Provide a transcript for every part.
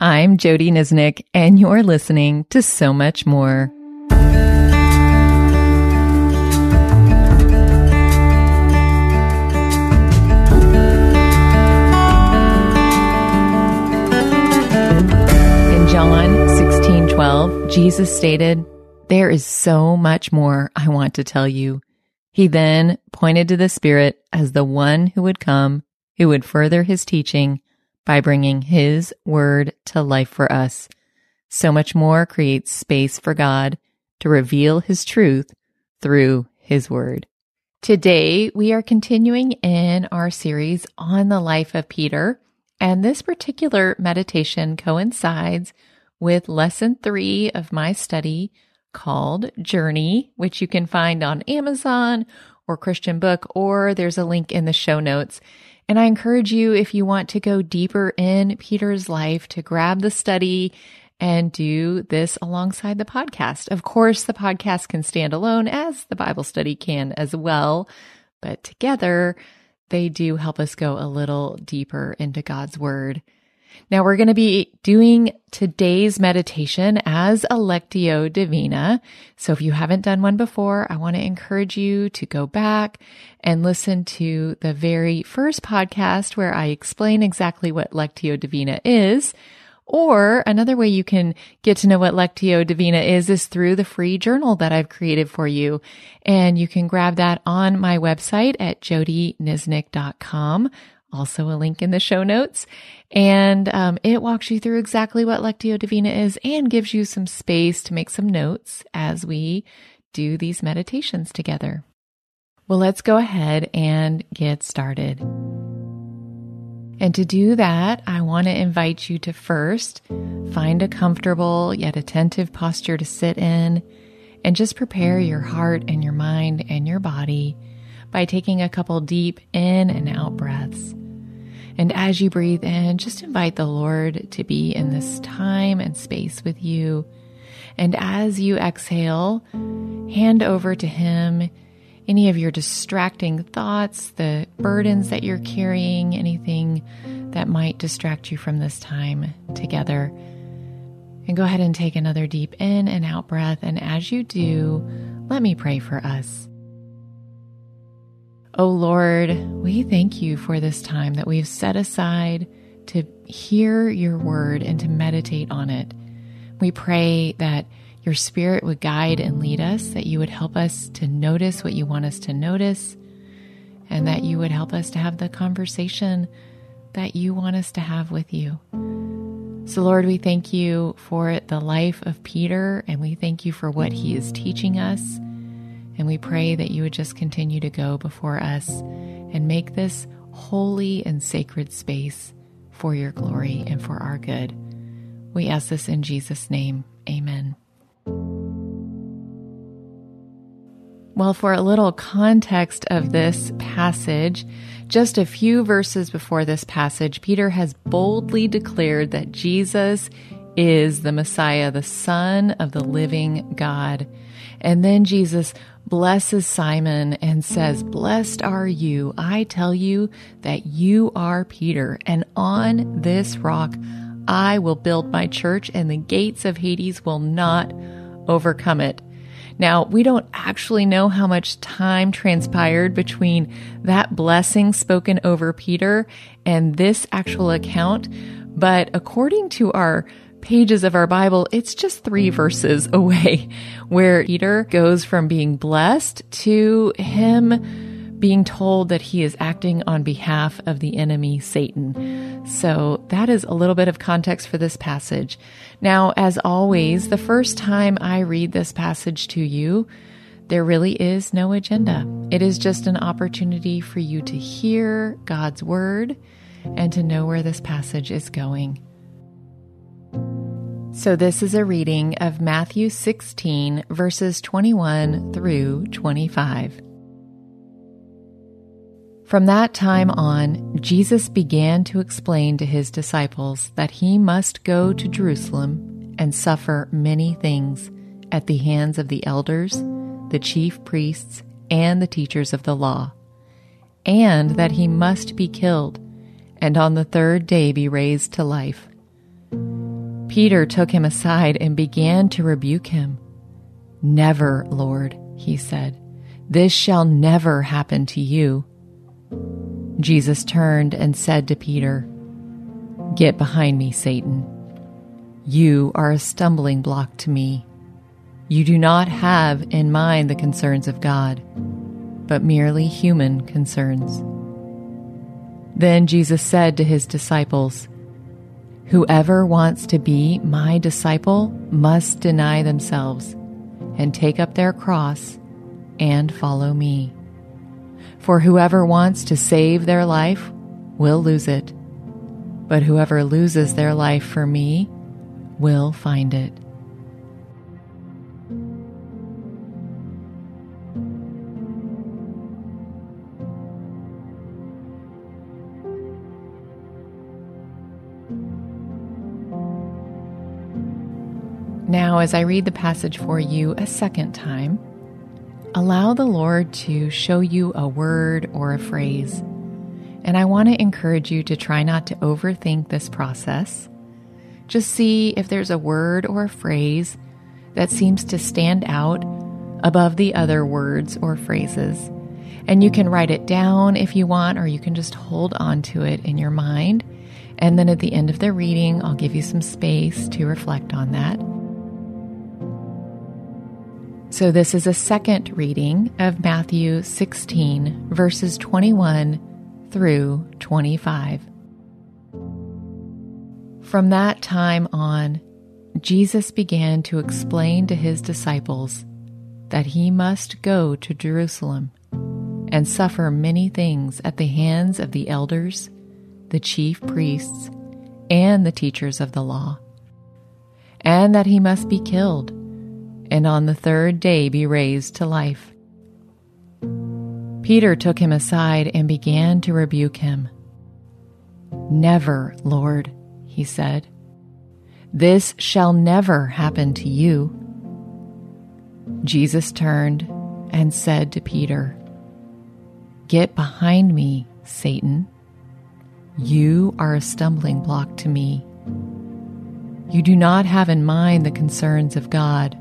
I'm Jodie Niznik, and you're listening to So Much More. In John 16 12, Jesus stated, There is so much more I want to tell you. He then pointed to the Spirit as the one who would come, who would further his teaching by bringing His Word to life for us. So much more creates space for God to reveal His truth through His Word. Today, we are continuing in our series on the life of Peter, and this particular meditation coincides with lesson three of my study called Journey, which you can find on Amazon or Christian Book, or there's a link in the show notes. And I encourage you, if you want to go deeper in Peter's life, to grab the study and do this alongside the podcast. Of course, the podcast can stand alone as the Bible study can as well, but together they do help us go a little deeper into God's word. Now we're going to be doing today's meditation as a Lectio Divina. So if you haven't done one before, I want to encourage you to go back and listen to the very first podcast where I explain exactly what Lectio Divina is. Or another way you can get to know what Lectio Divina is is through the free journal that I've created for you. And you can grab that on my website at jodieniznik.com also a link in the show notes. And um, it walks you through exactly what Lectio Divina is and gives you some space to make some notes as we do these meditations together. Well, let's go ahead and get started. And to do that, I want to invite you to first find a comfortable yet attentive posture to sit in and just prepare your heart and your mind and your body by taking a couple deep in and out breaths. And as you breathe in, just invite the Lord to be in this time and space with you. And as you exhale, hand over to Him any of your distracting thoughts, the burdens that you're carrying, anything that might distract you from this time together. And go ahead and take another deep in and out breath. And as you do, let me pray for us. Oh Lord, we thank you for this time that we've set aside to hear your word and to meditate on it. We pray that your spirit would guide and lead us, that you would help us to notice what you want us to notice, and that you would help us to have the conversation that you want us to have with you. So, Lord, we thank you for the life of Peter, and we thank you for what he is teaching us. And we pray that you would just continue to go before us and make this holy and sacred space for your glory and for our good. We ask this in Jesus' name. Amen. Well, for a little context of this passage, just a few verses before this passage, Peter has boldly declared that Jesus is the Messiah, the Son of the living God. And then Jesus blesses Simon and says, Blessed are you. I tell you that you are Peter, and on this rock I will build my church, and the gates of Hades will not overcome it. Now, we don't actually know how much time transpired between that blessing spoken over Peter and this actual account, but according to our pages of our Bible, it's just three verses away where Peter goes from being blessed to him being told that he is acting on behalf of the enemy, Satan. So that is a little bit of context for this passage. Now, as always, the first time I read this passage to you, there really is no agenda. It is just an opportunity for you to hear God's word and to know where this passage is going. So, this is a reading of Matthew 16, verses 21 through 25. From that time on, Jesus began to explain to his disciples that he must go to Jerusalem and suffer many things at the hands of the elders, the chief priests, and the teachers of the law, and that he must be killed, and on the third day be raised to life. Peter took him aside and began to rebuke him. Never, Lord, he said, this shall never happen to you. Jesus turned and said to Peter, Get behind me, Satan. You are a stumbling block to me. You do not have in mind the concerns of God, but merely human concerns. Then Jesus said to his disciples, Whoever wants to be my disciple must deny themselves and take up their cross and follow me. For whoever wants to save their life will lose it, but whoever loses their life for me will find it. As I read the passage for you a second time, allow the Lord to show you a word or a phrase. And I want to encourage you to try not to overthink this process. Just see if there's a word or a phrase that seems to stand out above the other words or phrases. And you can write it down if you want, or you can just hold on to it in your mind. And then at the end of the reading, I'll give you some space to reflect on that. So, this is a second reading of Matthew 16, verses 21 through 25. From that time on, Jesus began to explain to his disciples that he must go to Jerusalem and suffer many things at the hands of the elders, the chief priests, and the teachers of the law, and that he must be killed and on the third day be raised to life. Peter took him aside and began to rebuke him. Never, Lord, he said. This shall never happen to you. Jesus turned and said to Peter, Get behind me, Satan. You are a stumbling block to me. You do not have in mind the concerns of God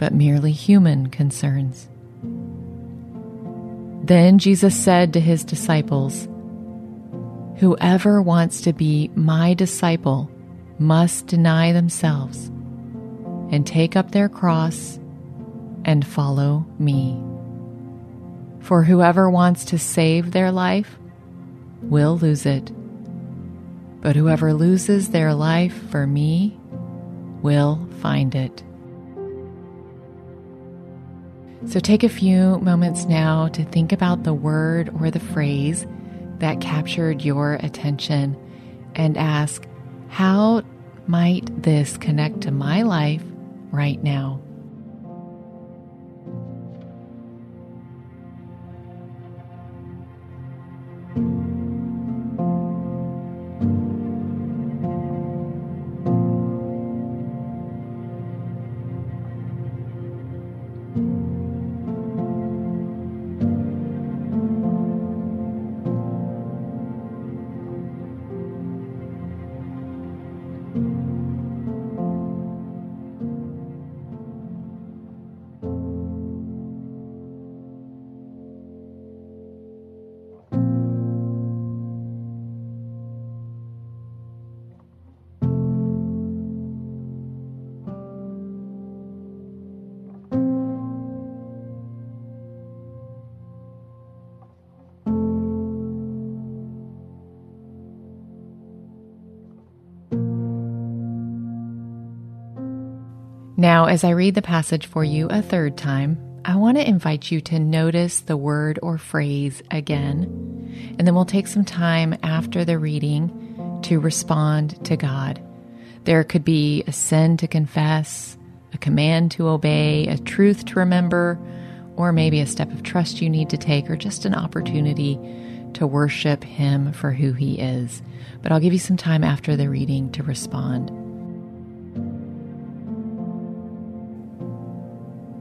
but merely human concerns. Then Jesus said to his disciples, Whoever wants to be my disciple must deny themselves and take up their cross and follow me. For whoever wants to save their life will lose it, but whoever loses their life for me will find it. So take a few moments now to think about the word or the phrase that captured your attention and ask, how might this connect to my life right now? Now, as I read the passage for you a third time, I want to invite you to notice the word or phrase again, and then we'll take some time after the reading to respond to God. There could be a sin to confess, a command to obey, a truth to remember, or maybe a step of trust you need to take, or just an opportunity to worship Him for who He is. But I'll give you some time after the reading to respond.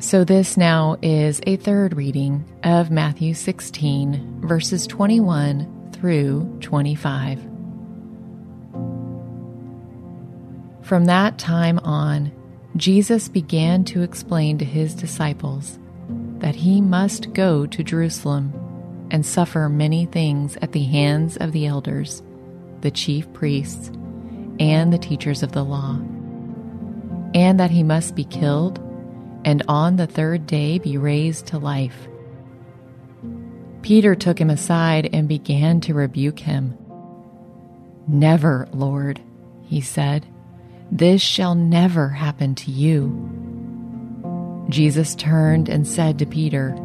So, this now is a third reading of Matthew 16, verses 21 through 25. From that time on, Jesus began to explain to his disciples that he must go to Jerusalem and suffer many things at the hands of the elders, the chief priests, and the teachers of the law, and that he must be killed and on the third day be raised to life. Peter took him aside and began to rebuke him. Never, Lord, he said, this shall never happen to you. Jesus turned and said to Peter,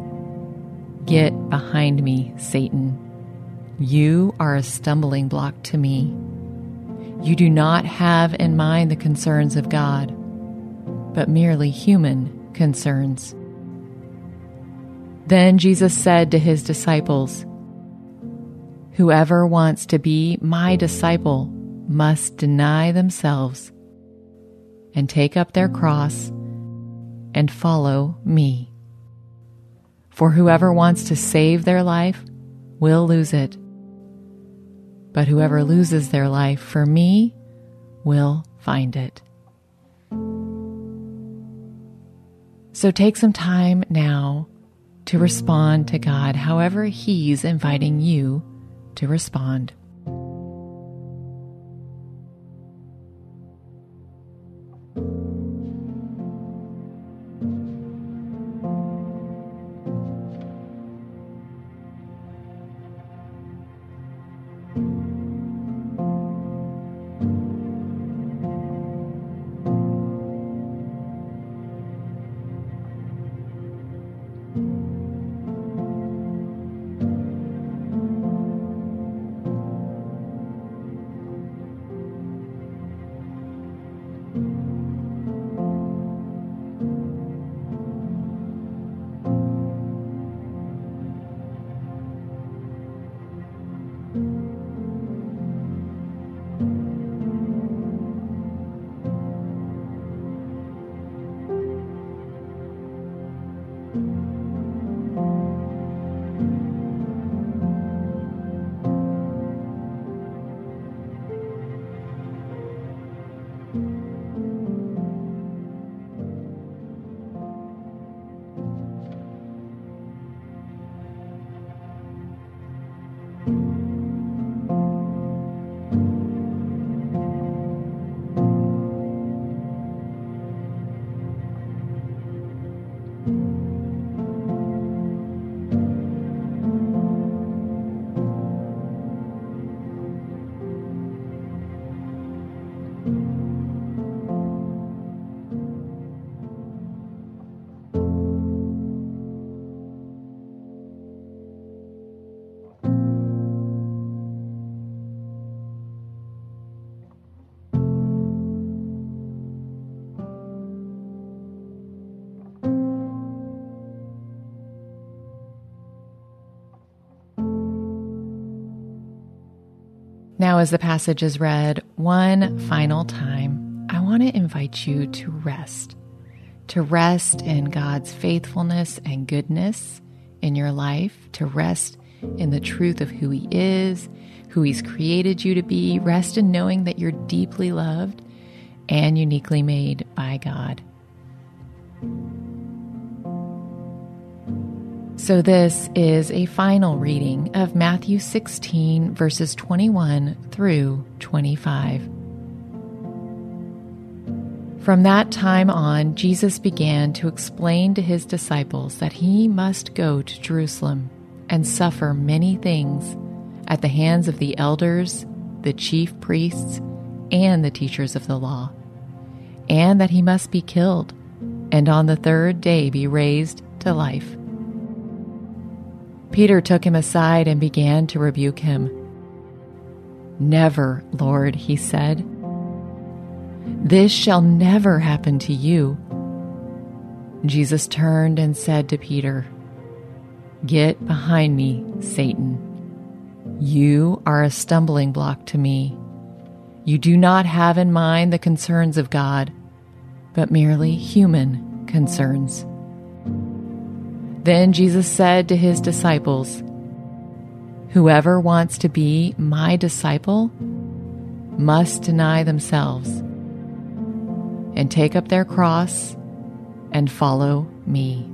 Get behind me, Satan. You are a stumbling block to me. You do not have in mind the concerns of God, but merely human concerns. Then Jesus said to his disciples, Whoever wants to be my disciple must deny themselves and take up their cross and follow me. For whoever wants to save their life will lose it, but whoever loses their life for me will find it. So take some time now to respond to God however He's inviting you to respond. Now, as the passage is read one final time, I want to invite you to rest, to rest in God's faithfulness and goodness in your life, to rest in the truth of who He is, who He's created you to be, rest in knowing that you're deeply loved and uniquely made So, this is a final reading of Matthew 16, verses 21 through 25. From that time on, Jesus began to explain to his disciples that he must go to Jerusalem and suffer many things at the hands of the elders, the chief priests, and the teachers of the law, and that he must be killed and on the third day be raised to life. Peter took him aside and began to rebuke him. Never, Lord, he said. This shall never happen to you. Jesus turned and said to Peter, Get behind me, Satan. You are a stumbling block to me. You do not have in mind the concerns of God, but merely human concerns. Then Jesus said to his disciples, Whoever wants to be my disciple must deny themselves and take up their cross and follow me.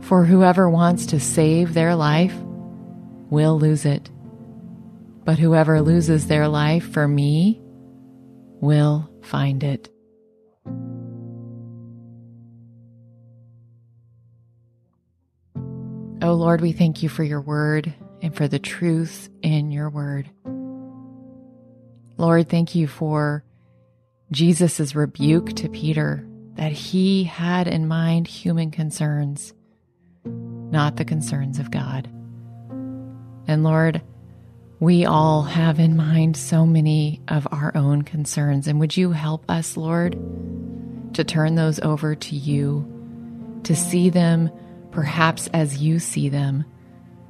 For whoever wants to save their life will lose it. But whoever loses their life for me will find it. Lord, we thank you for your word and for the truth in your word. Lord, thank you for Jesus' rebuke to Peter that he had in mind human concerns, not the concerns of God. And Lord, we all have in mind so many of our own concerns. And would you help us, Lord, to turn those over to you, to see them perhaps as you see them,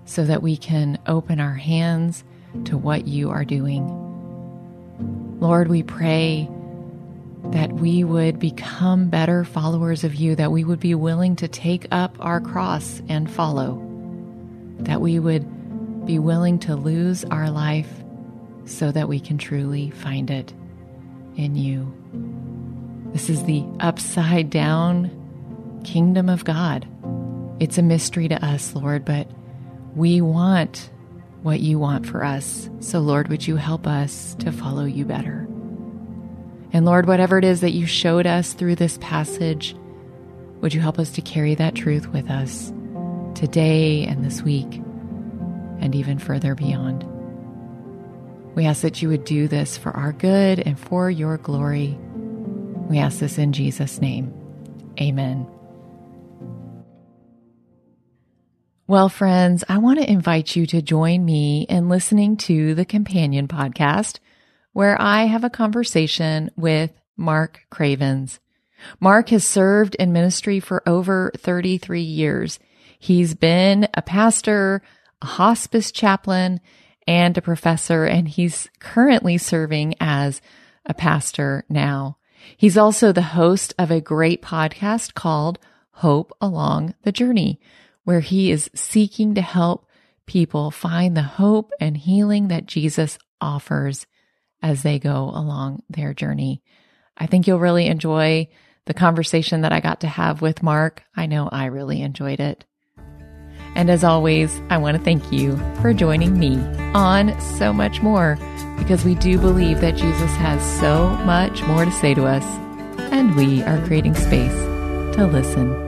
so that we can open our hands to what you are doing. Lord, we pray that we would become better followers of you, that we would be willing to take up our cross and follow, that we would be willing to lose our life so that we can truly find it in you. This is the upside down kingdom of God. It's a mystery to us, Lord, but we want what you want for us. So, Lord, would you help us to follow you better? And Lord, whatever it is that you showed us through this passage, would you help us to carry that truth with us today and this week and even further beyond? We ask that you would do this for our good and for your glory. We ask this in Jesus' name. Amen. Well, friends, I want to invite you to join me in listening to the Companion podcast where I have a conversation with Mark Cravens. Mark has served in ministry for over 33 years. He's been a pastor, a hospice chaplain, and a professor, and he's currently serving as a pastor now. He's also the host of a great podcast called Hope Along the Journey, where he is seeking to help people find the hope and healing that Jesus offers as they go along their journey. I think you'll really enjoy the conversation that I got to have with Mark. I know I really enjoyed it. And as always, I want to thank you for joining me on So Much More because we do believe that Jesus has so much more to say to us, and we are creating space to listen.